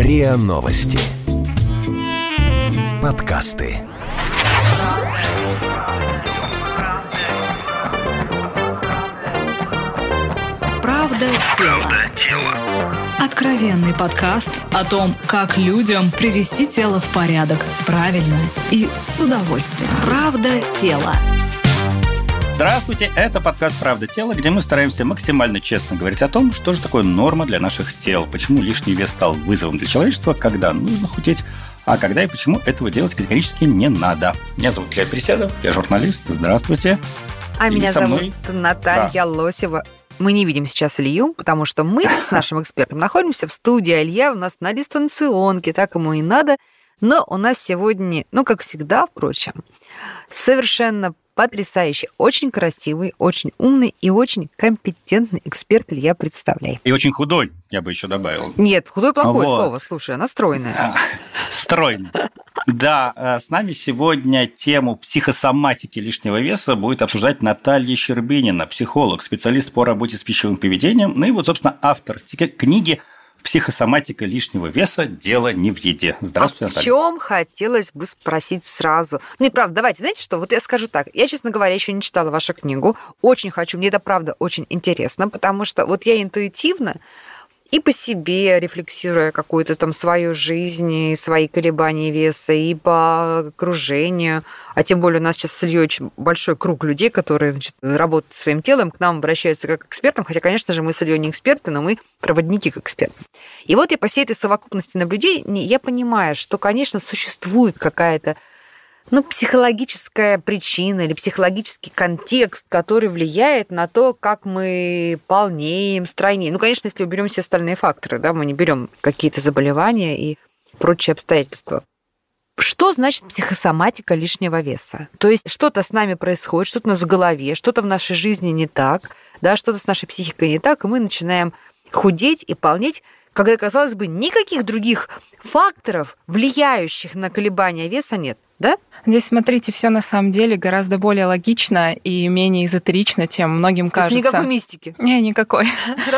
РИА Новости. Подкасты. Правда тело. Откровенный подкаст о том, как людям привести тело в порядок правильно и с удовольствием. Правда тело. Здравствуйте, это подкаст «Правда тела», где мы стараемся максимально честно говорить о том, что же такое норма для наших тел, почему лишний вес стал вызовом для человечества, когда нужно худеть, а когда и почему этого делать категорически не надо. Меня зовут Илья Переседов, я журналист, здравствуйте. А И меня зовут мной- Наталья Лосева. Мы не видим сейчас Илью, потому что мы с нашим экспертом находимся в студии, а Илья у нас на дистанционке, так ему и надо. Но у нас сегодня, ну, как всегда, впрочем, совершенно потрясающий, очень красивый, очень умный и очень компетентный эксперт Илья, представляй. И очень худой, я бы еще добавил. Нет, худое плохое Вот. слово, слушай, она стройная. А, Стройный. Да, э, с нами сегодня тему психосоматики лишнего веса будет обсуждать Наталья Щербинина, психолог, специалист по работе с пищевым поведением, ну и вот, собственно, автор книги «Психосоматика лишнего веса. Дело не в еде». Здравствуйте, а в Наталья. чем хотелось бы спросить сразу? Ну и правда, давайте, знаете что, вот я скажу так, я, честно говоря, еще не читала вашу книгу, очень хочу, мне это правда очень интересно, потому что вот я интуитивно и по себе рефлексируя какую-то там свою жизнь, и свои колебания веса, и по окружению, а тем более у нас сейчас с Ильей очень большой круг людей, которые значит, работают своим телом, к нам обращаются как к экспертам, хотя, конечно же, мы с Ильей не эксперты, но мы проводники к экспертам. И вот я по всей этой совокупности наблюдений, я понимаю, что, конечно, существует какая-то ну, психологическая причина или психологический контекст, который влияет на то, как мы полнеем, стройнеем. Ну, конечно, если уберем все остальные факторы, да, мы не берем какие-то заболевания и прочие обстоятельства. Что значит психосоматика лишнего веса? То есть что-то с нами происходит, что-то у нас в голове, что-то в нашей жизни не так, да, что-то с нашей психикой не так, и мы начинаем худеть и полнеть, когда, казалось бы, никаких других факторов, влияющих на колебания веса, нет, да? Здесь, смотрите, все на самом деле гораздо более логично и менее эзотерично, чем многим То есть кажется. никакой мистики. Не, никакой.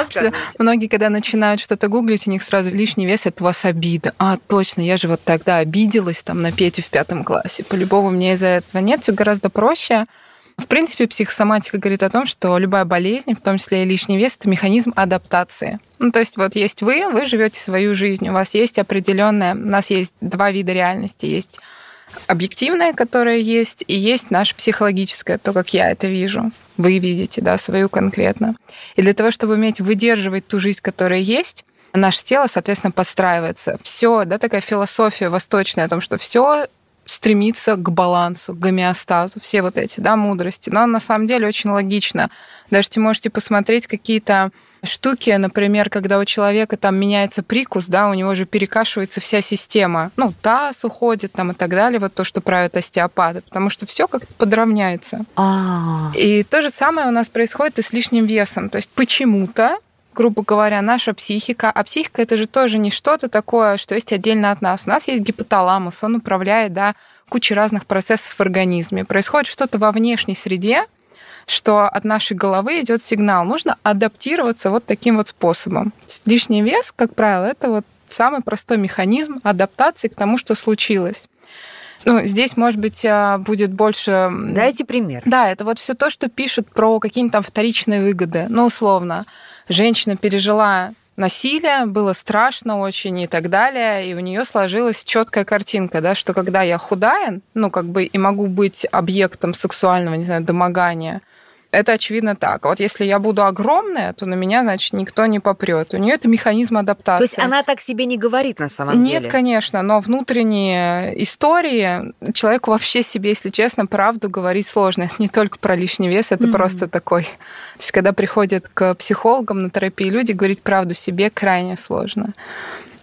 Многие, когда начинают что-то гуглить, у них сразу лишний вес, это у вас обида. А, точно, я же вот тогда обиделась там на Петю в пятом классе. По-любому мне из-за этого нет, все гораздо проще. В принципе, психосоматика говорит о том, что любая болезнь, в том числе и лишний вес, это механизм адаптации. Ну, то есть вот есть вы, вы живете свою жизнь, у вас есть определенная, у нас есть два вида реальности, есть объективная, которая есть, и есть наша психологическая, то, как я это вижу. Вы видите, да, свою конкретно. И для того, чтобы уметь выдерживать ту жизнь, которая есть, наше тело, соответственно, подстраивается. Все, да, такая философия восточная о том, что все стремится к балансу, к гомеостазу, все вот эти, да, мудрости. Но на самом деле очень логично. Даже вы можете посмотреть какие-то штуки, например, когда у человека там меняется прикус, да, у него же перекашивается вся система. Ну, таз уходит там и так далее, вот то, что правят остеопаты, потому что все как-то подравняется. А, И то же самое у нас происходит и с лишним весом. То есть почему-то грубо говоря, наша психика, а психика это же тоже не что-то такое, что есть отдельно от нас. У нас есть гипоталамус, он управляет да, кучей разных процессов в организме. Происходит что-то во внешней среде, что от нашей головы идет сигнал. Нужно адаптироваться вот таким вот способом. Лишний вес, как правило, это вот самый простой механизм адаптации к тому, что случилось. Ну, здесь, может быть, а, будет больше... дайте пример. Да, это вот все то, что пишут про какие-нибудь там вторичные выгоды. Ну, условно, женщина пережила насилие, было страшно очень и так далее, и у нее сложилась четкая картинка, да, что когда я худая, ну, как бы и могу быть объектом сексуального, не знаю, домогания, это очевидно так. Вот если я буду огромная, то на меня, значит, никто не попрет. У нее это механизм адаптации. То есть она так себе не говорит на самом Нет, деле? конечно, но внутренние истории человеку вообще себе, если честно, правду говорить сложно. Это не только про лишний вес, это Мгм. просто такой... То есть когда приходят к психологам на терапии люди, говорить правду себе крайне сложно.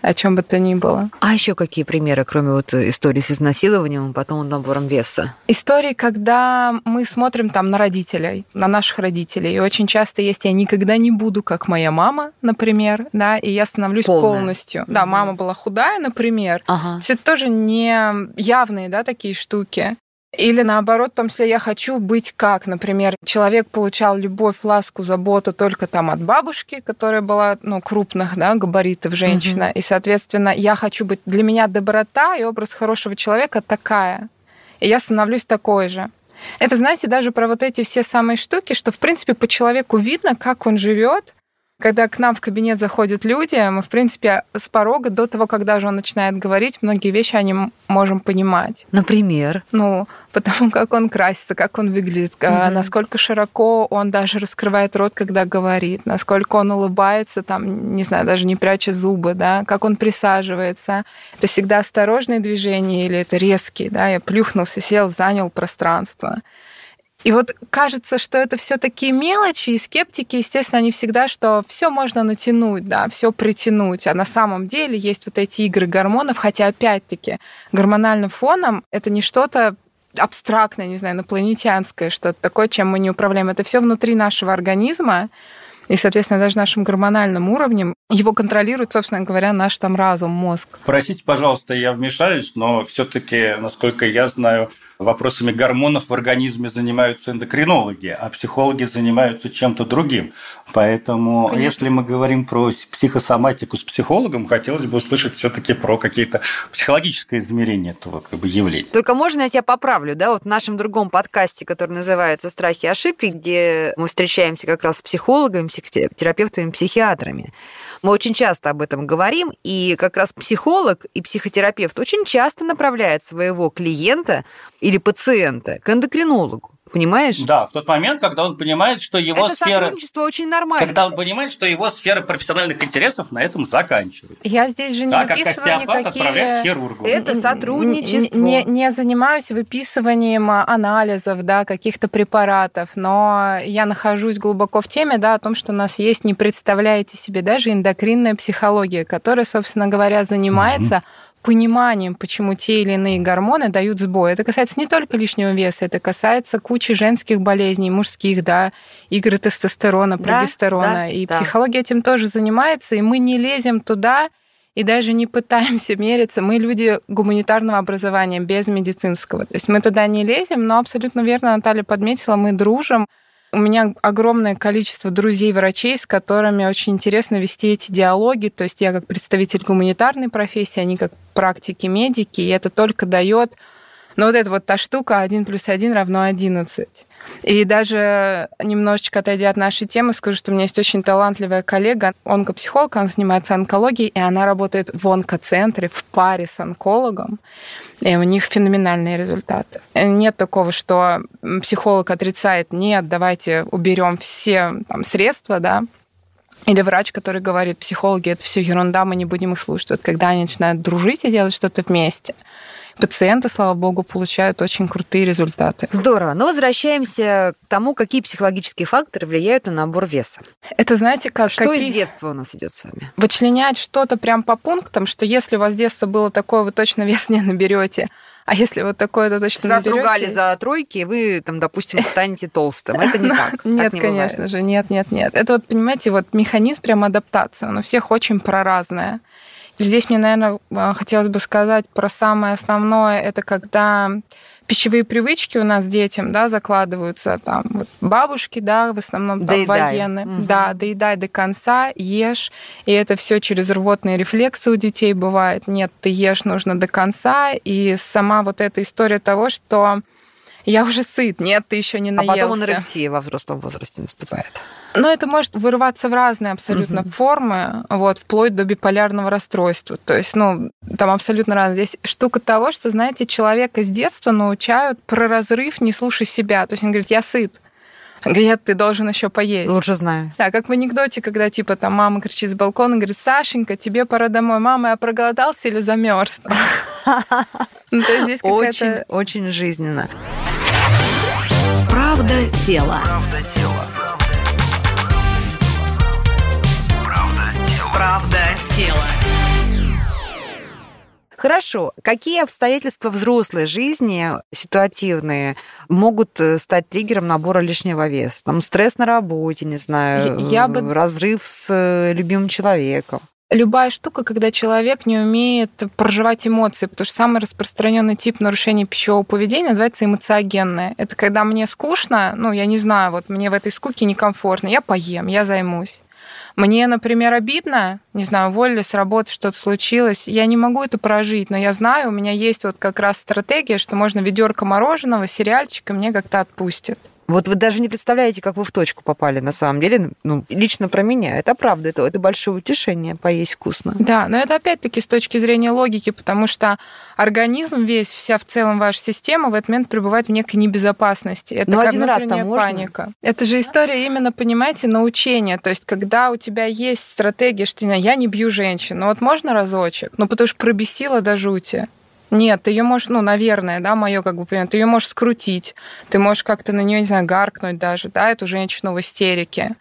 О чем бы то ни было. А еще какие примеры, кроме вот истории с изнасилованием и потом набором веса? Истории, когда мы смотрим там на родителей, на наших родителей, и очень часто есть «я никогда не буду, как моя мама», например, да, и я становлюсь Полная. полностью. Да, Мгм. мама была худая, например, Ага. Есть это тоже не явные, да, такие штуки. Или наоборот, в том числе я хочу быть как, например, человек получал любовь, ласку, заботу только там от бабушки, которая была, ну, крупных, да, габаритов женщина, угу. и, соответственно, я хочу быть, для меня доброта и образ хорошего человека такая, и я становлюсь такой же. Это, знаете, даже про вот эти все самые штуки, что, в принципе, по человеку видно, как он живет, когда к нам в кабинет заходят люди, мы, в принципе, с порога до того, когда же он начинает говорить, многие вещи они можем понимать. Например? Ну, потому как он красится, как он выглядит, угу. насколько широко он даже раскрывает рот, когда говорит, насколько он улыбается, там, не знаю, даже не пряча зубы, да, как он присаживается. Это всегда осторожные движения или это резкие, да, я плюхнулся, сел, занял пространство. И вот кажется, что это все такие мелочи, и скептики, естественно, они всегда, что все можно натянуть, да, все притянуть. А на самом деле есть вот эти игры гормонов, хотя опять-таки гормональным фоном это не что-то абстрактное, не знаю, инопланетянское, что-то такое, чем мы не управляем. Это все внутри нашего организма, и, соответственно, даже нашим гормональным уровнем его контролирует, собственно говоря, наш там разум, мозг. Простите, пожалуйста, я вмешаюсь, но все-таки, насколько я знаю, вопросами гормонов в организме занимаются эндокринологи, а психологи занимаются чем-то другим. Поэтому, Конечно. если мы говорим про психосоматику с психологом, хотелось бы услышать все-таки про какие-то психологические измерения этого как бы, явления. Только можно я тебя поправлю, да, вот в нашем другом подкасте, который называется «Страхи и ошибки», где мы встречаемся как раз с психологами, психотерапевтами, психиатрами. Мы очень часто об этом говорим, и как раз психолог и психотерапевт очень часто направляют своего клиента или пациента к эндокринологу. Понимаешь? Да, в тот момент, когда он понимает, что его это сфера... сотрудничество очень нормально. Когда он понимает, что его сфера профессиональных интересов на этом заканчивается. Я здесь же не да, выписываю как никакие... отправляет к хирургу. Это сотрудничество. Не, не занимаюсь выписыванием анализов, да, каких-то препаратов, но я нахожусь глубоко в теме, да, о том, что у нас есть, не представляете себе, даже эндокринная психология, которая, собственно говоря, занимается mm-hmm пониманием, почему те или иные гормоны дают сбой. Это касается не только лишнего веса, это касается кучи женских болезней, мужских, да, игры тестостерона, прогестерона. Да, да, и да. психология этим тоже занимается, и мы не лезем туда и даже не пытаемся мериться. Мы люди гуманитарного образования, без медицинского. То есть мы туда не лезем, но абсолютно верно Наталья подметила, мы дружим, у меня огромное количество друзей-врачей, с которыми очень интересно вести эти диалоги. То есть я как представитель гуманитарной профессии, они как практики медики, и это только дает ну, вот эта вот та штука 1 плюс 1 равно 11. И даже немножечко отойдя от нашей темы, скажу, что у меня есть очень талантливая коллега, онкопсихолог, она занимается онкологией, и она работает в онкоцентре в паре с онкологом, и у них феноменальные результаты. Нет такого, что психолог отрицает, нет, давайте уберем все там, средства, да, или врач, который говорит, психологи, это все ерунда, мы не будем их слушать. Вот когда они начинают дружить и делать что-то вместе, пациенты, слава богу, получают очень крутые результаты. Здорово. Но возвращаемся к тому, какие психологические факторы влияют на набор веса. Это знаете, как... Что какие... из детства у нас идет с вами? Вычленять что-то прям по пунктам, что если у вас детство было такое, вы точно вес не наберете. А если вот такое, то точно Вас наберете... ругали за тройки, вы там, допустим, станете толстым. Это не так. Нет, конечно же, нет, нет, нет. Это вот, понимаете, вот механизм прям адаптации, он у всех очень проразная. Здесь мне, наверное, а, хотелось бы сказать про самое основное, это когда пищевые привычки у нас детям, да, закладываются там вот бабушки, да, в основном там военные, угу. да, доедай до конца, ешь, и это все через рвотные рефлексы у детей бывает. Нет, ты ешь нужно до конца, и сама вот эта история того, что я уже сыт, нет, ты еще не наелся. А потом анорексия во взрослом возрасте наступает. Но это может вырываться в разные абсолютно угу. формы, вот, вплоть до биполярного расстройства. То есть, ну, там абсолютно разные. Здесь штука того, что, знаете, человека с детства научают про разрыв «не слушай себя». То есть он говорит, я сыт. Говорят, ты должен еще поесть. Лучше знаю. Да, как в анекдоте, когда типа там мама кричит с балкона, говорит, Сашенька, тебе пора домой. Мама, я проголодался или замерз? Ну, очень, очень жизненно. Правда тела. Правда тела. Хорошо. Какие обстоятельства взрослой жизни, ситуативные, могут э, стать триггером набора лишнего веса? Там стресс на работе, не знаю, я бы... разрыв с э, любимым человеком. Любая штука, когда человек не умеет проживать эмоции, потому что самый распространенный тип нарушения пищевого поведения называется эмоциогенное. Это когда мне скучно, ну, я не знаю, вот мне в этой скуке некомфортно, я поем, я займусь. Мне, например, обидно, не знаю, уволили с работы, что-то случилось, я не могу это прожить, но я знаю, у меня есть вот как раз стратегия, что можно ведерко мороженого, сериальчика мне как-то отпустит. Вот вы даже не представляете, как вы в точку попали на самом деле. Ну, лично про меня. Это правда, это, это большое утешение, поесть вкусно. Да, но это опять-таки с точки зрения логики, потому что организм весь, вся в целом ваша система в этот момент пребывает в некой небезопасности. Это но как один раз там можно? паника. Это же история именно, понимаете, научения. То есть, когда у тебя есть стратегия, что я не бью женщин, ну вот можно разочек, ну потому что пробесила до жути. Нет, ты ее можешь, ну, наверное, да, мое как бы понимание, ты ее можешь скрутить, ты можешь как-то на нее, не знаю, гаркнуть даже, да, эту женщину в истерике.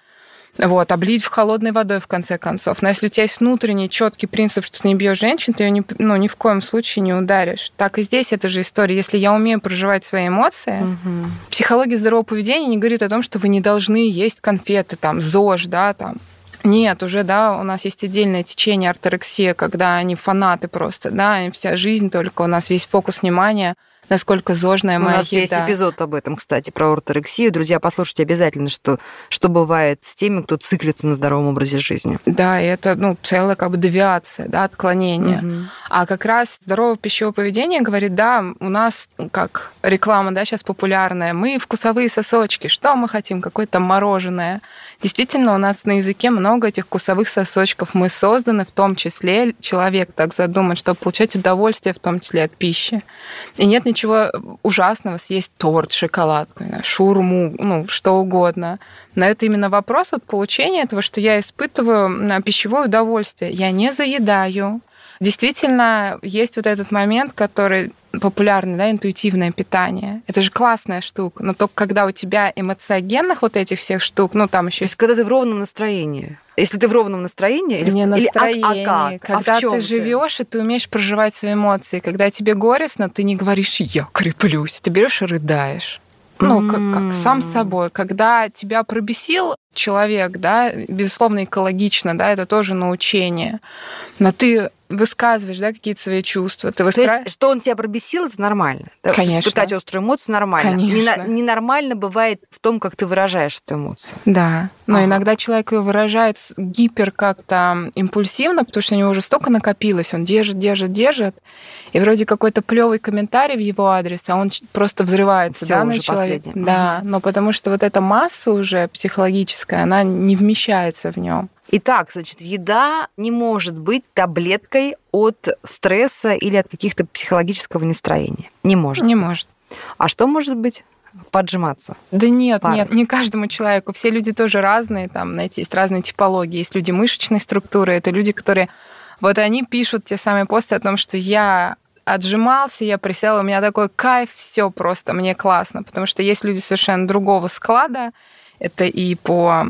Вот, облить в холодной водой, в конце концов. Но если у тебя есть внутренний четкий принцип, что ты не бьешь женщин, ты ее ни, ну, ни в коем случае не ударишь. Так и здесь это же история. Если я умею проживать свои эмоции, угу. психология здорового поведения не говорит о том, что вы не должны есть конфеты, там, ЗОЖ, да, там, нет, уже, да, у нас есть отдельное течение орторексия, когда они фанаты просто, да, вся жизнь только, у нас весь фокус внимания насколько зожная моя У нас еда. есть эпизод об этом, кстати, про орторексию. Друзья, послушайте обязательно, что, что бывает с теми, кто циклится на здоровом образе жизни. Да, и это ну, целая как бы девиация, да, отклонение. Угу. А как раз здоровое пищевое поведение говорит, да, у нас как реклама, да, сейчас популярная, мы вкусовые сосочки, что мы хотим, какое-то мороженое. Действительно, у нас на языке много этих вкусовых сосочков. Мы созданы в том числе, человек так задуман, чтобы получать удовольствие в том числе от пищи. И нет ничего ничего ужасного съесть торт, шоколадку, шурму, ну, что угодно. Но это именно вопрос от получения этого, что я испытываю на пищевое удовольствие. Я не заедаю. Действительно, есть вот этот момент, который популярный, да, интуитивное питание. Это же классная штука. Но только когда у тебя эмоциогенных вот этих всех штук, ну там еще... То есть когда ты в ровном настроении. Если ты в ровном настроении, или не настроение, или, а, а как? когда а ты живешь и ты умеешь проживать свои эмоции, когда тебе горестно, ты не говоришь я креплюсь, ты берешь и рыдаешь. Ну, как, как сам собой. Когда тебя пробесил человек, да, безусловно, экологично, да, это тоже научение. Но ты высказываешь, да, какие-то свои чувства. Ты выскра... То есть, что он тебя пробесил, это нормально. Конечно. Испытать острую эмоцию нормально. Конечно. Ненормально бывает в том, как ты выражаешь эту эмоцию. Да. Но ага. иногда человек ее выражает гипер как-то импульсивно, потому что у него уже столько накопилось, он держит, держит, держит, и вроде какой-то плевый комментарий в его адрес, а он просто взрывается, Всё да, на человека. Да, но потому что вот эта масса уже психологическая, она не вмещается в нем. Итак, значит, еда не может быть таблеткой от стресса или от каких-то психологического настроения. Не может. Не быть. может. А что может быть? поджиматься? Да нет, Пары. нет, не каждому человеку. Все люди тоже разные, там, знаете, есть разные типологии. Есть люди мышечной структуры, это люди, которые... Вот они пишут те самые посты о том, что я отжимался, я присел, у меня такой кайф, все просто, мне классно, потому что есть люди совершенно другого склада, это и по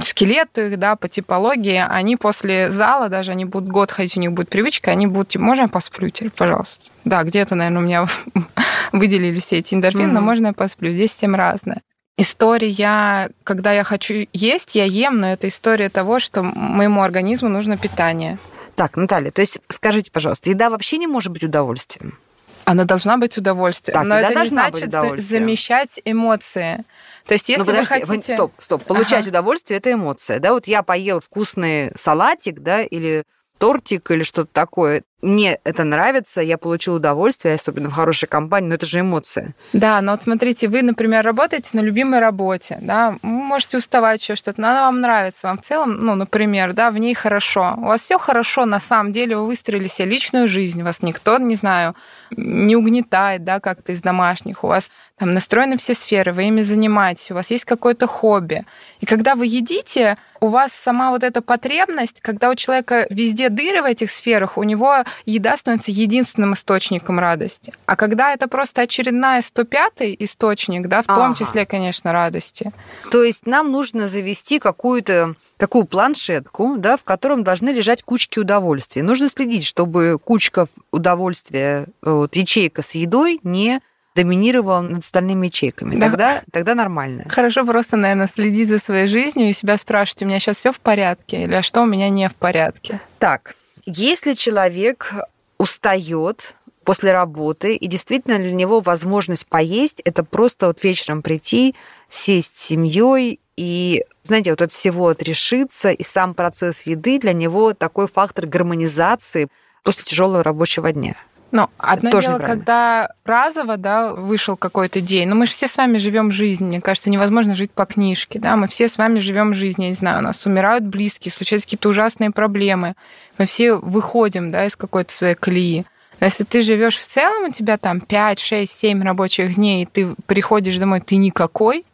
скелету их, да, по типологии, они после зала, даже они будут год ходить, у них будет привычка, они будут, типа, можно я посплю теперь, пожалуйста? Да, где-то, наверное, у меня выделили все эти эндорфины, mm-hmm. но можно я посплю? Здесь всем разное. История, когда я хочу есть, я ем, но это история того, что моему организму нужно питание. Так, Наталья, то есть скажите, пожалуйста, еда вообще не может быть удовольствием? Она должна быть удовольствием. Так, но это не значит замещать эмоции. То есть, если ну, подожди, вы хотите... Стоп, стоп. Получать ага. удовольствие – это эмоция. Да, вот я поел вкусный салатик, да, или тортик или что-то такое. Мне это нравится, я получил удовольствие, особенно в хорошей компании, но это же эмоция. Да, но вот смотрите, вы, например, работаете на любимой работе, да, вы можете уставать еще что-то, но она вам нравится, вам в целом, ну, например, да, в ней хорошо. У вас все хорошо, на самом деле вы выстроили себе личную жизнь, вас никто, не знаю, не угнетает, да, как-то из домашних, у вас там настроены все сферы, вы ими занимаетесь, у вас есть какое-то хобби. И когда вы едите, у вас сама вот эта потребность, когда у человека везде дыры в этих сферах, у него еда становится единственным источником радости. А когда это просто очередная 105-й источник, да, в ага. том числе, конечно, радости. То есть нам нужно завести какую-то такую планшетку, да, в котором должны лежать кучки удовольствия. Нужно следить, чтобы кучка удовольствия, вот, ячейка с едой не доминировал над остальными ячейками. Да. Тогда, тогда нормально. Хорошо просто, наверное, следить за своей жизнью и себя спрашивать, у меня сейчас все в порядке или а что у меня не в порядке. Так, если человек устает после работы, и действительно для него возможность поесть – это просто вот вечером прийти, сесть с семьей и, знаете, вот от всего отрешиться, и сам процесс еды для него такой фактор гармонизации после тяжелого рабочего дня. Но одно тоже дело, когда разово, да, вышел какой-то день. Но мы же все с вами живем жизнь. Мне кажется, невозможно жить по книжке, да. Мы все с вами живем жизнь. Я не знаю, у нас умирают близкие, случаются какие-то ужасные проблемы. Мы все выходим, да, из какой-то своей колеи. Но если ты живешь в целом, у тебя там 5, 6, 7 рабочих дней, и ты приходишь домой, ты никакой,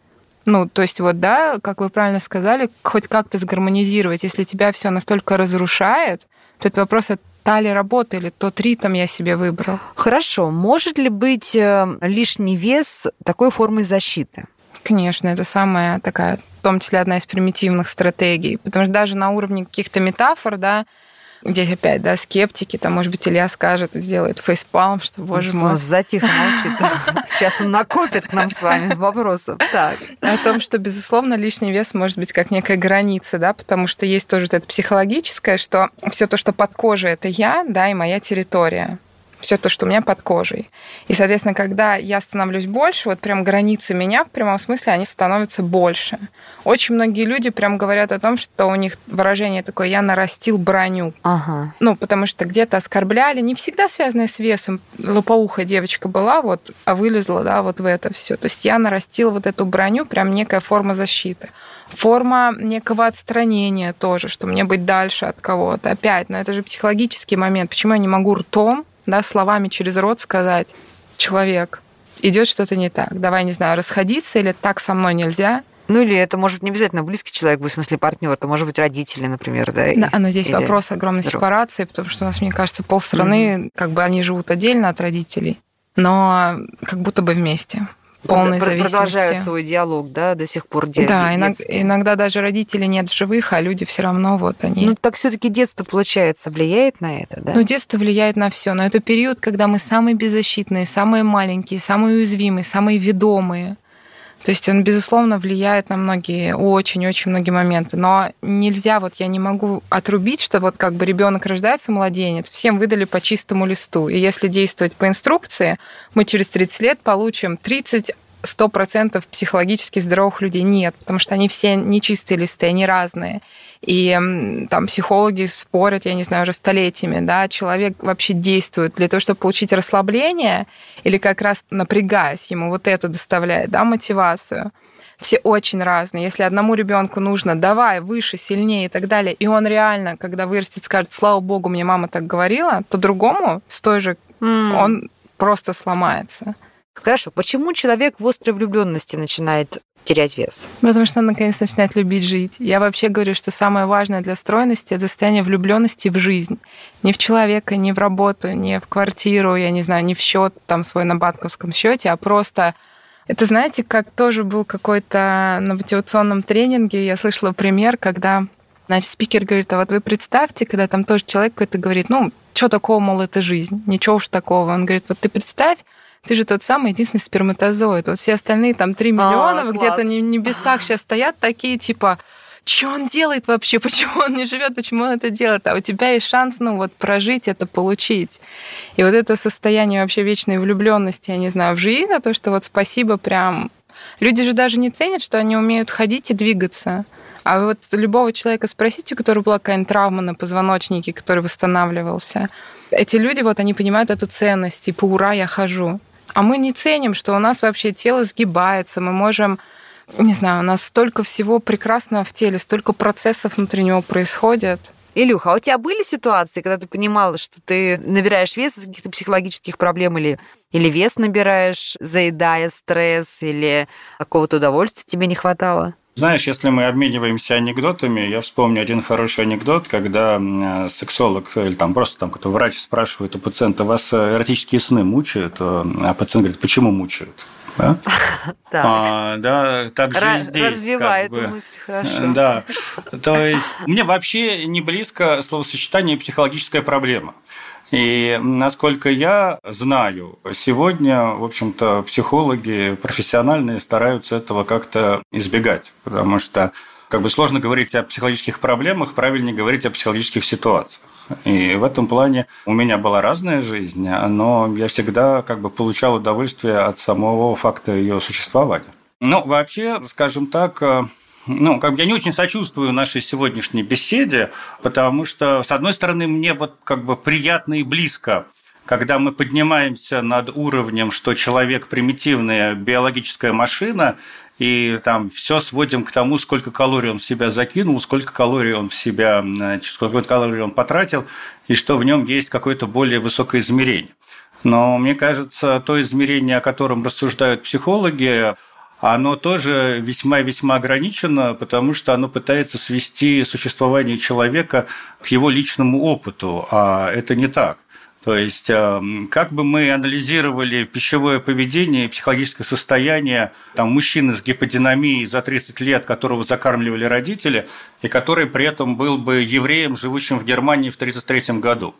ну, то есть вот, да, как вы правильно сказали, хоть как-то сгармонизировать. Если тебя все настолько разрушает, то это вопрос от та ли работа или тот ритм я себе выбрал. Хорошо, может ли быть э, лишний вес такой формой защиты? Конечно, это самая такая, в том числе одна из примитивных стратегий. Потому что даже на уровне каких-то метафор, да, здесь опять, да, скептики, там, может быть, Илья скажет и сделает фейспалм, что, боже Что мой, затихо молчит. Сейчас он накопит к нам с вами вопросов. Так. о том, что, безусловно, лишний вес может быть как некая граница, да, потому что есть тоже это психологическое, что все то, что под кожей, это я, да, и моя территория. Все то, что у меня под кожей. И, соответственно, когда я становлюсь больше, вот прям границы меня в прямом смысле, они становятся больше. Очень многие люди прям говорят о том, что у них выражение такое «я нарастил броню». Ага. Ну, потому что где-то оскорбляли, не всегда связанное с весом. Лопоухая девочка была, вот, а вылезла, да, вот в это все. То есть я нарастила вот эту броню, прям некая форма защиты. Форма некого отстранения тоже, что мне быть дальше от кого-то. Опять, но это же психологический момент. Почему я не могу ртом, да, словами через рот сказать, человек, идет что-то не так, давай, не знаю, расходиться или так со мной нельзя. Ну или это может не обязательно близкий человек, в смысле партнер, это может быть родители, например, да? Да, но здесь или вопрос огромной друг. сепарации, потому что у нас, мне кажется, полстраны, как бы они живут отдельно от родителей, но как будто бы вместе. Полной Про- зависимости. Продолжают свой диалог, да, до сих пор де- Да, иног- детский. иногда даже родителей нет в живых, а люди все равно вот они. Ну так все-таки детство, получается, влияет на это, да? Ну, детство влияет на все, но это период, когда мы самые беззащитные, самые маленькие, самые уязвимые, самые ведомые. То есть он, безусловно, влияет на многие, очень-очень многие моменты. Но нельзя, вот я не могу отрубить, что вот как бы ребенок рождается, младенец, всем выдали по чистому листу. И если действовать по инструкции, мы через 30 лет получим 30 100% психологически здоровых людей нет, потому что они все нечистые листы, они разные. И там психологи спорят, я не знаю, уже столетиями, да, человек вообще действует для того, чтобы получить расслабление или как раз напрягаясь, ему вот это доставляет, да, мотивацию. Все очень разные. Если одному ребенку нужно давай выше, сильнее и так далее, и он реально, когда вырастет, скажет, слава богу, мне мама так говорила, то другому с той же М. он просто сломается. Хорошо, почему человек в острой влюбленности начинает терять вес? Потому что он наконец начинает любить жить. Я вообще говорю, что самое важное для стройности это состояние влюбленности в жизнь. Не в человека, не в работу, не в квартиру, я не знаю, не в счет там свой на банковском счете, а просто это, знаете, как тоже был какой-то на мотивационном тренинге, я слышала пример, когда, значит, спикер говорит, а вот вы представьте, когда там тоже человек какой-то говорит, ну, что такого, мол, это жизнь, ничего уж такого. Он говорит, вот ты представь, ты же тот самый единственный сперматозоид. Вот все остальные там 3 миллиона класс. где-то в небесах сейчас стоят такие, типа, что он делает вообще, почему он не живет, почему он это делает, а у тебя есть шанс, ну вот, прожить это, получить. И вот это состояние вообще вечной влюбленности, я не знаю, в жизнь, а то, что вот спасибо прям... Люди же даже не ценят, что они умеют ходить и двигаться. А вот любого человека спросите, у которого была какая-нибудь травма на позвоночнике, который восстанавливался. Эти люди, вот они понимают эту ценность, типа, ура, я хожу. А мы не ценим, что у нас вообще тело сгибается, мы можем не знаю, у нас столько всего прекрасного в теле, столько процессов внутри него происходит. Илюха, а у тебя были ситуации, когда ты понимала, что ты набираешь вес из каких-то психологических проблем или, или вес набираешь, заедая стресс, или какого-то удовольствия тебе не хватало? Знаешь, если мы обмениваемся анекдотами, я вспомню один хороший анекдот, когда м, сексолог или там просто там какой-то врач спрашивает у пациента, вас э, эротические сны мучают? А пациент говорит, почему мучают? Да? Так. А, да, так же Ра- здесь. Развивай как бы. мысль, хорошо. Да. То есть мне вообще не близко словосочетание психологическая проблема. И насколько я знаю, сегодня, в общем-то, психологи профессиональные стараются этого как-то избегать, потому что как бы сложно говорить о психологических проблемах, правильнее говорить о психологических ситуациях. И в этом плане у меня была разная жизнь, но я всегда как бы получал удовольствие от самого факта ее существования. Ну, вообще, скажем так, ну, как бы я не очень сочувствую нашей сегодняшней беседе, потому что, с одной стороны, мне вот как бы приятно и близко когда мы поднимаемся над уровнем, что человек примитивная биологическая машина, и там все сводим к тому, сколько калорий он в себя закинул, сколько калорий он в себя, сколько калорий он потратил, и что в нем есть какое-то более высокое измерение. Но мне кажется, то измерение, о котором рассуждают психологи, оно тоже весьма-весьма ограничено, потому что оно пытается свести существование человека к его личному опыту, а это не так. То есть, эм, как бы мы анализировали пищевое поведение психологическое состояние там, мужчины с гиподинамией за 30 лет, которого закармливали родители, и который при этом был бы евреем, живущим в Германии в 1933 году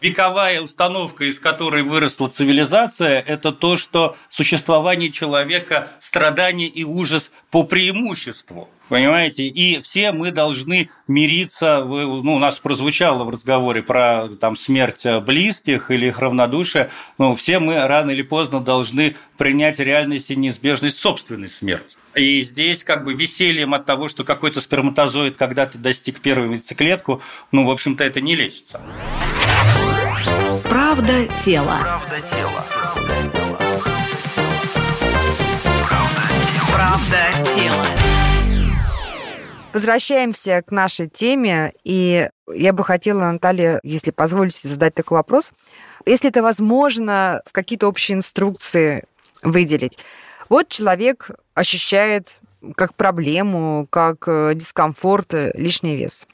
вековая установка, из которой выросла цивилизация, это то, что существование человека – страдание и ужас по преимуществу. Понимаете? И все мы должны мириться. Ну, у нас прозвучало в разговоре про там, смерть близких или их равнодушие. Ну, все мы рано или поздно должны принять реальность и неизбежность собственной смерти. И здесь как бы весельем от того, что какой-то сперматозоид когда-то достиг первую яйцеклетку, ну, в общем-то, это не лечится. Правда тела. Правда тела. Правда тела. Возвращаемся к нашей теме, и я бы хотела, Наталья, если позволите, задать такой вопрос. Если это возможно, в какие-то общие инструкции выделить. Вот человек ощущает как проблему, как э, дискомфорт, э, лишний вес.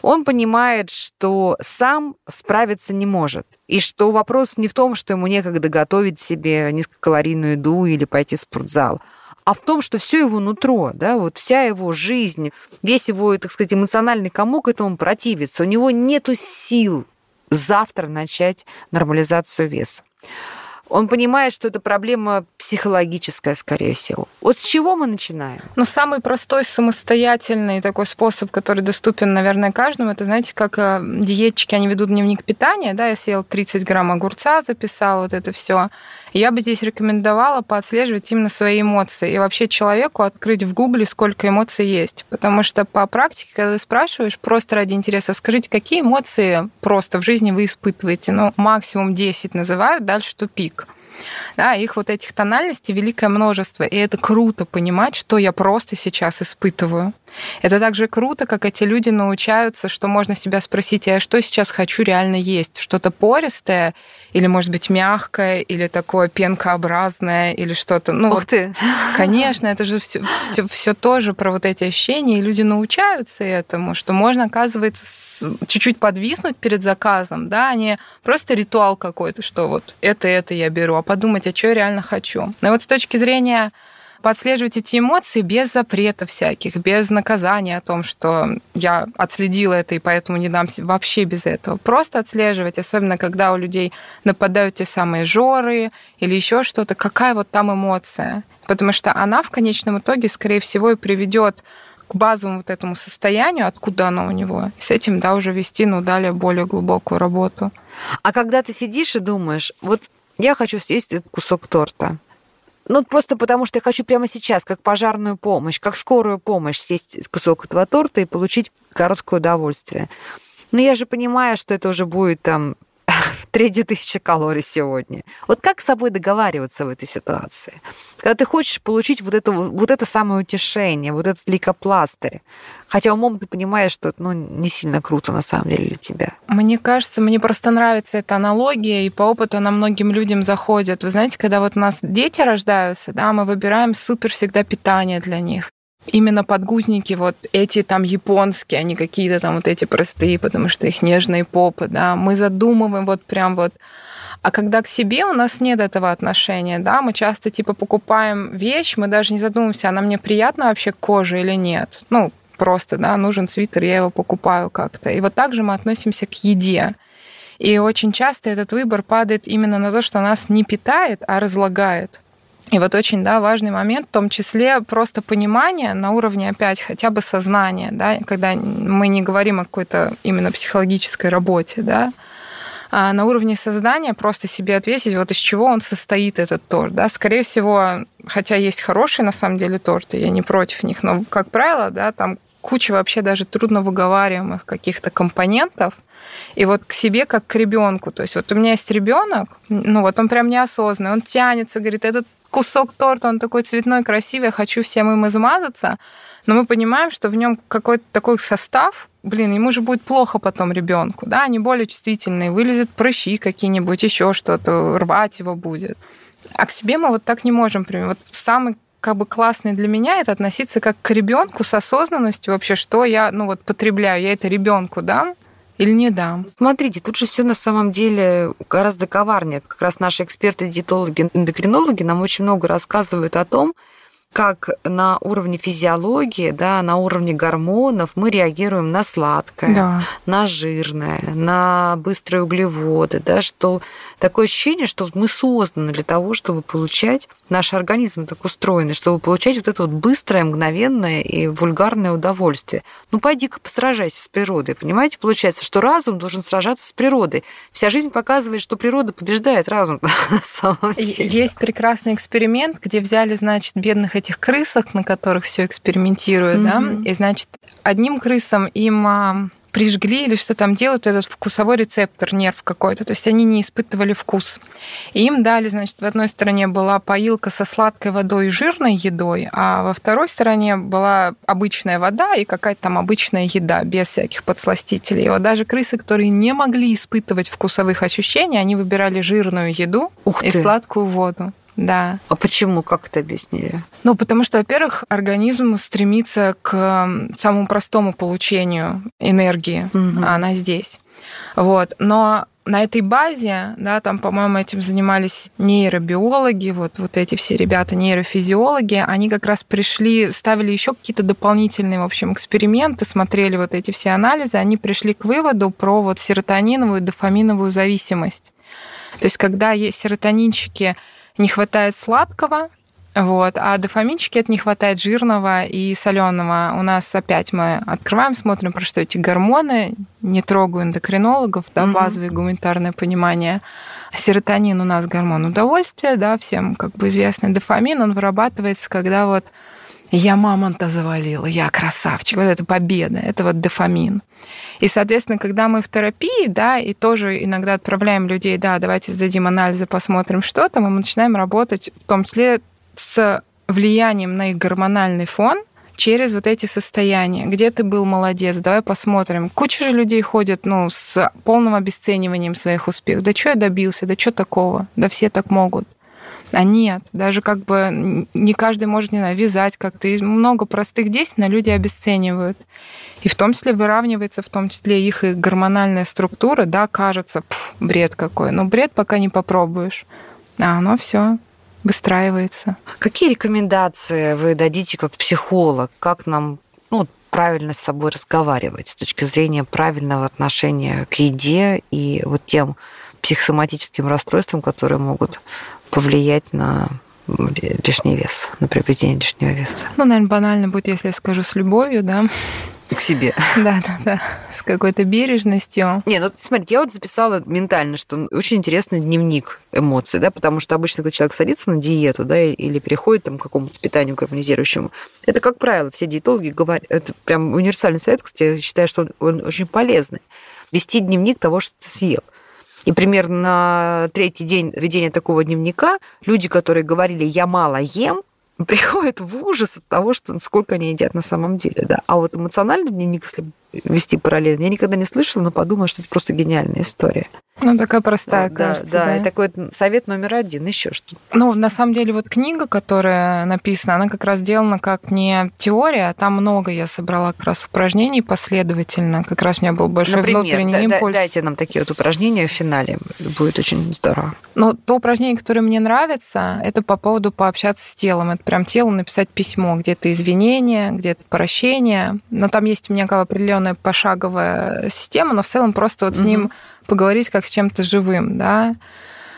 Он понимает, что сам справиться не может. И что вопрос не в том, что ему некогда готовить себе низкокалорийную еду или пойти в спортзал, а в том, что все его нутро, да, вот вся его жизнь, весь его, так сказать, эмоциональный комок этому противится. У него нету сил завтра начать нормализацию веса он понимает, что это проблема психологическая, скорее всего. Вот с чего мы начинаем? Ну, самый простой, самостоятельный такой способ, который доступен, наверное, каждому, это, знаете, как э, диетчики, они ведут дневник питания, да, я съел 30 грамм огурца, записал вот это все. Я бы здесь рекомендовала поотслеживать именно свои эмоции и вообще человеку открыть в Гугле, сколько эмоций есть. Потому что по практике, когда ты спрашиваешь просто ради интереса, скажите, какие эмоции просто в жизни вы испытываете? Ну, максимум 10 называют, дальше тупик. Да, их вот этих тональностей великое множество, и это круто понимать, что я просто сейчас испытываю. Это также круто, как эти люди научаются, что можно себя спросить, а я что сейчас хочу реально есть? Что-то пористое или, может быть, мягкое, или такое пенкообразное, или что-то... Ну, Ух вот, ты! Конечно, это же все, все, все тоже про вот эти ощущения, и люди научаются этому, что можно, оказывается, чуть-чуть подвиснуть перед заказом, да, а не просто ритуал какой-то, что вот это, это я беру, а подумать, а что я реально хочу. Но вот с точки зрения подслеживать эти эмоции без запретов всяких, без наказания о том, что я отследила это и поэтому не дам вообще без этого. Просто отслеживать, особенно когда у людей нападают те самые жоры или еще что-то, какая вот там эмоция. Потому что она в конечном итоге, скорее всего, и приведет к базовому вот этому состоянию, откуда оно у него, с этим, да, уже вести, ну, далее более глубокую работу. А когда ты сидишь и думаешь, вот я хочу съесть этот кусок торта, ну, просто потому что я хочу прямо сейчас, как пожарную помощь, как скорую помощь, съесть кусок этого торта и получить короткое удовольствие. Но я же понимаю, что это уже будет там третья тысяча калорий сегодня. Вот как с собой договариваться в этой ситуации? Когда ты хочешь получить вот это, вот это самое утешение, вот этот лейкопластырь, хотя умом ты понимаешь, что это ну, не сильно круто на самом деле для тебя. Мне кажется, мне просто нравится эта аналогия, и по опыту она многим людям заходит. Вы знаете, когда вот у нас дети рождаются, да, мы выбираем супер всегда питание для них именно подгузники вот эти там японские, они какие-то там вот эти простые, потому что их нежные попы, да, мы задумываем вот прям вот а когда к себе у нас нет этого отношения, да, мы часто типа покупаем вещь, мы даже не задумываемся, она мне приятна вообще к коже или нет. Ну, просто, да, нужен свитер, я его покупаю как-то. И вот так же мы относимся к еде. И очень часто этот выбор падает именно на то, что нас не питает, а разлагает. И вот очень да, важный момент, в том числе просто понимание на уровне опять хотя бы сознания, да, когда мы не говорим о какой-то именно психологической работе, да, а на уровне создания просто себе ответить, вот из чего он состоит, этот торт. Да? Скорее всего, хотя есть хорошие на самом деле торты, я не против них, но, как правило, да, там куча вообще даже трудно выговариваемых каких-то компонентов, и вот к себе как к ребенку. То есть вот у меня есть ребенок, ну вот он прям неосознанный, он тянется, говорит, этот кусок торта, он такой цветной, красивый, я хочу всем им измазаться, но мы понимаем, что в нем какой-то такой состав, блин, ему же будет плохо потом ребенку, да, они более чувствительные, вылезет прыщи какие-нибудь, еще что-то, рвать его будет. А к себе мы вот так не можем. Вот самый как бы классный для меня это относиться как к ребенку с осознанностью вообще, что я, ну вот потребляю, я это ребенку дам, или не дам. Смотрите, тут же все на самом деле гораздо коварнее. Как раз наши эксперты, диетологи, эндокринологи нам очень много рассказывают о том, как на уровне физиологии, да, на уровне гормонов мы реагируем на сладкое, да. на жирное, на быстрые углеводы, да, что такое ощущение, что мы созданы для того, чтобы получать, наш организм так устроен, чтобы получать вот это вот быстрое, мгновенное и вульгарное удовольствие. Ну, пойди-ка посражайся с природой, понимаете? Получается, что разум должен сражаться с природой. Вся жизнь показывает, что природа побеждает разум на самом деле. Есть прекрасный эксперимент, где взяли, значит, бедных этих крысах, на которых все экспериментируют, mm-hmm. да, и значит одним крысам им а, прижгли или что там делают, этот вкусовой рецептор, нерв какой-то. То есть они не испытывали вкус. И им дали, значит, в одной стороне была поилка со сладкой водой и жирной едой, а во второй стороне была обычная вода и какая-то там обычная еда, без всяких подсластителей. И вот даже крысы, которые не могли испытывать вкусовых ощущений, они выбирали жирную еду Ух и сладкую воду. Да. А почему? Как это объяснили? Ну, потому что, во-первых, организм стремится к самому простому получению энергии, угу. а она здесь. Вот. Но на этой базе, да, там, по-моему, этим занимались нейробиологи, вот, вот эти все ребята, нейрофизиологи, они как раз пришли, ставили еще какие-то дополнительные, в общем, эксперименты, смотрели вот эти все анализы, они пришли к выводу про вот серотониновую и дофаминовую зависимость. То есть, когда есть серотонинчики, не хватает сладкого, вот. А дофаминчики это не хватает жирного и соленого. У нас опять мы открываем, смотрим, про что эти гормоны. Не трогаю эндокринологов, да, угу. базовое гуманитарное понимание. Серотонин у нас гормон удовольствия, да, всем как бы известный. Дофамин, он вырабатывается, когда вот я мамонта завалила, я красавчик, вот это победа, это вот дофамин. И, соответственно, когда мы в терапии, да, и тоже иногда отправляем людей, да, давайте сдадим анализы, посмотрим, что там, и мы начинаем работать в том числе с влиянием на их гормональный фон, через вот эти состояния. Где ты был молодец, давай посмотрим. Куча же людей ходят ну, с полным обесцениванием своих успехов. Да что я добился, да что такого, да все так могут. А нет, даже как бы не каждый может, не знаю, вязать как-то. И много простых действий, но люди обесценивают. И в том числе выравнивается в том числе их и гормональная структура, да, кажется, пф, бред какой. Но бред пока не попробуешь. А оно все выстраивается. Какие рекомендации вы дадите как психолог? Как нам ну, правильно с собой разговаривать с точки зрения правильного отношения к еде и вот тем психосоматическим расстройствам, которые могут повлиять на лишний вес, на приобретение лишнего веса. Ну, наверное, банально будет, если я скажу с любовью, да. К себе. Да, да, да. С какой-то бережностью. Не, ну смотрите, я вот записала ментально, что очень интересный дневник эмоций, да, потому что обычно, когда человек садится на диету, да, или переходит там, к какому-то питанию гармонизирующему, это, как правило, все диетологи говорят, это прям универсальный совет, кстати, я считаю, что он очень полезный. Вести дневник того, что ты съел. И примерно на третий день ведения такого дневника люди, которые говорили «я мало ем», приходят в ужас от того, что сколько они едят на самом деле. Да. А вот эмоциональный дневник, если вести параллельно. Я никогда не слышала, но подумала, что это просто гениальная история. Ну, такая простая, да, кажется. Да, да, и такой совет номер один, еще что Ну, на самом деле, вот книга, которая написана, она как раз сделана как не теория, а там много я собрала как раз упражнений последовательно. Как раз у меня был большой Например, внутренний да, импульс. Дайте нам такие вот упражнения в финале, будет очень здорово. Но то упражнение, которое мне нравится, это по поводу пообщаться с телом. Это прям телу написать письмо, где-то извинения, где-то прощение. Но там есть у меня определенный определенная пошаговая система, но в целом просто вот с ним поговорить как с чем-то живым, да.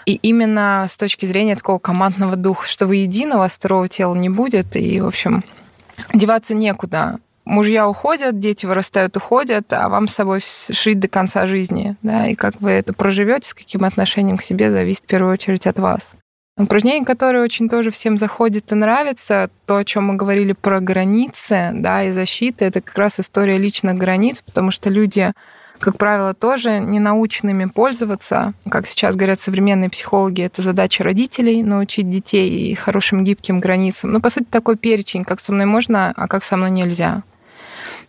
И именно с точки зрения такого командного духа, что вы едино, у вас второго тела не будет, и, в общем, деваться некуда. Мужья уходят, дети вырастают, уходят, а вам с собой жить до конца жизни. Да? И как вы это проживете, с каким отношением к себе, зависит в первую очередь от вас. Упражнение, которое очень тоже всем заходит и нравится, то, о чем мы говорили про границы да, и защиты, это как раз история личных границ, потому что люди как правило, тоже не наученными пользоваться. Как сейчас говорят современные психологи, это задача родителей научить детей хорошим гибким границам. Ну, по сути, такой перечень, как со мной можно, а как со мной нельзя.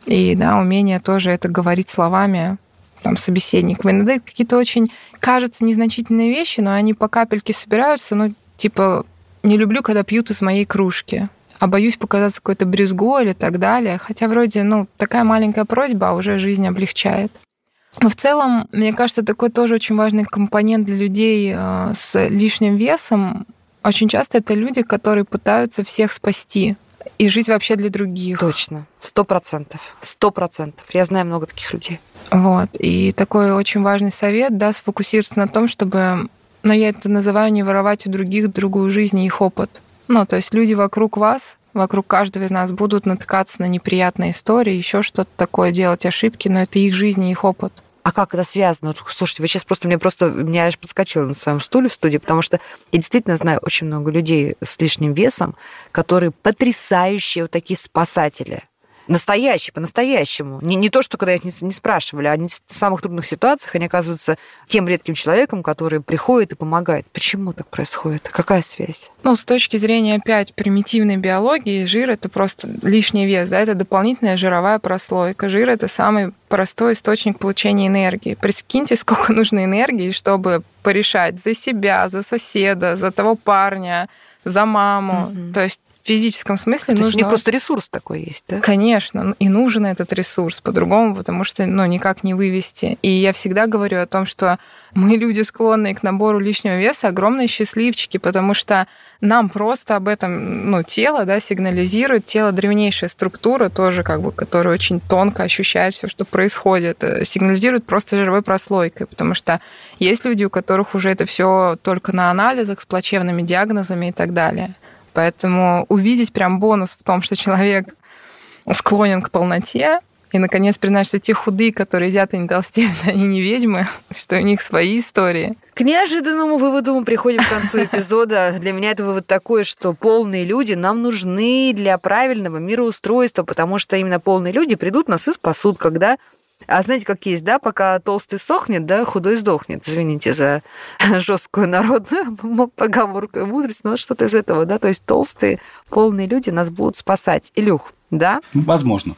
И да, умение тоже это говорить словами там, собеседникам. Иногда какие-то очень, кажется, незначительные вещи, но они по капельке собираются. Ну, типа, не люблю, когда пьют из моей кружки а боюсь показаться какой-то брюзго или так далее. Хотя вроде, ну, такая маленькая просьба, а уже жизнь облегчает. Но в целом, мне кажется, такой тоже очень важный компонент для людей э, с лишним весом. Очень часто это люди, которые пытаются всех спасти и жить вообще для других. Точно. Сто процентов. Сто процентов. Я знаю много таких людей. Вот. И такой очень важный совет, да, сфокусироваться на том, чтобы, ну, я это называю не воровать у других другую жизнь и их опыт. Ну, то есть люди вокруг вас, вокруг каждого из нас будут натыкаться на неприятные истории, еще что-то такое, делать ошибки, но это их жизнь и их опыт. А как это связано? Слушайте, вы сейчас просто мне просто меня аж подскочила на своем стуле в студии, потому что я действительно знаю очень много людей с лишним весом, которые потрясающие вот такие спасатели. Настоящие, по-настоящему. Не, не то, что когда их не, не спрашивали, а они в самых трудных ситуациях они оказываются тем редким человеком, который приходит и помогает. Почему так происходит? Какая связь? Ну, с точки зрения опять примитивной биологии, жир это просто лишний вес, да, это дополнительная жировая прослойка. Жир это самый простой источник получения энергии. Прикиньте, сколько нужно энергии, чтобы порешать за себя, за соседа, за того парня, за маму. Угу. То есть физическом смысле То нужно... есть у них просто ресурс такой есть, да? Конечно, и нужен этот ресурс по-другому, потому что, ну, никак не вывести. И я всегда говорю о том, что мы, люди, склонные к набору лишнего веса, огромные счастливчики, потому что нам просто об этом, ну, тело, да, сигнализирует. Тело древнейшая структура тоже, как бы, которая очень тонко ощущает все, что происходит, э, сигнализирует просто жировой прослойкой, потому что есть люди, у которых уже это все только на анализах с плачевными диагнозами и так далее. Поэтому увидеть прям бонус в том, что человек склонен к полноте, и, наконец, признать, что те худые, которые едят и не толстеют, они не ведьмы, что у них свои истории. К неожиданному выводу мы приходим к концу эпизода. Для меня это вывод такой, что полные люди нам нужны для правильного мироустройства, потому что именно полные люди придут нас и спасут, когда а знаете, как есть, да, пока толстый сохнет, да, худой сдохнет. Извините за жесткую народную поговорку и мудрость, но что-то из этого, да, то есть толстые, полные люди нас будут спасать. Илюх, да? Возможно.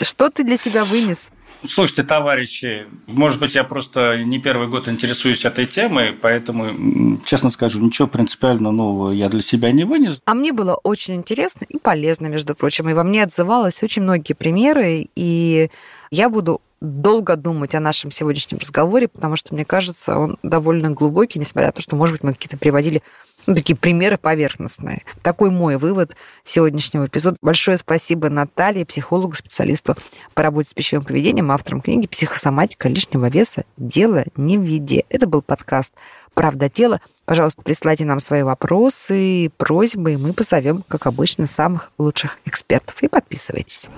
Что ты для себя вынес? Слушайте, товарищи, может быть, я просто не первый год интересуюсь этой темой, поэтому, честно скажу, ничего принципиально нового я для себя не вынес. А мне было очень интересно и полезно, между прочим. И во мне отзывалось очень многие примеры, и я буду долго думать о нашем сегодняшнем разговоре, потому что, мне кажется, он довольно глубокий, несмотря на то, что, может быть, мы какие-то приводили ну, такие примеры поверхностные. Такой мой вывод сегодняшнего эпизода. Большое спасибо Наталье, психологу, специалисту по работе с пищевым поведением, автором книги «Психосоматика лишнего веса. Дело не в виде». Это был подкаст «Правда тела». Пожалуйста, присылайте нам свои вопросы, просьбы, и мы позовем, как обычно, самых лучших экспертов. И подписывайтесь.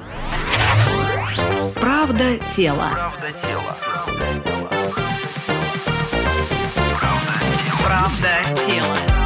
Правда тела. Правда тела. Правда тела.